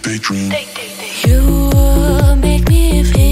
daydream. You make me feel.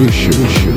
Mission.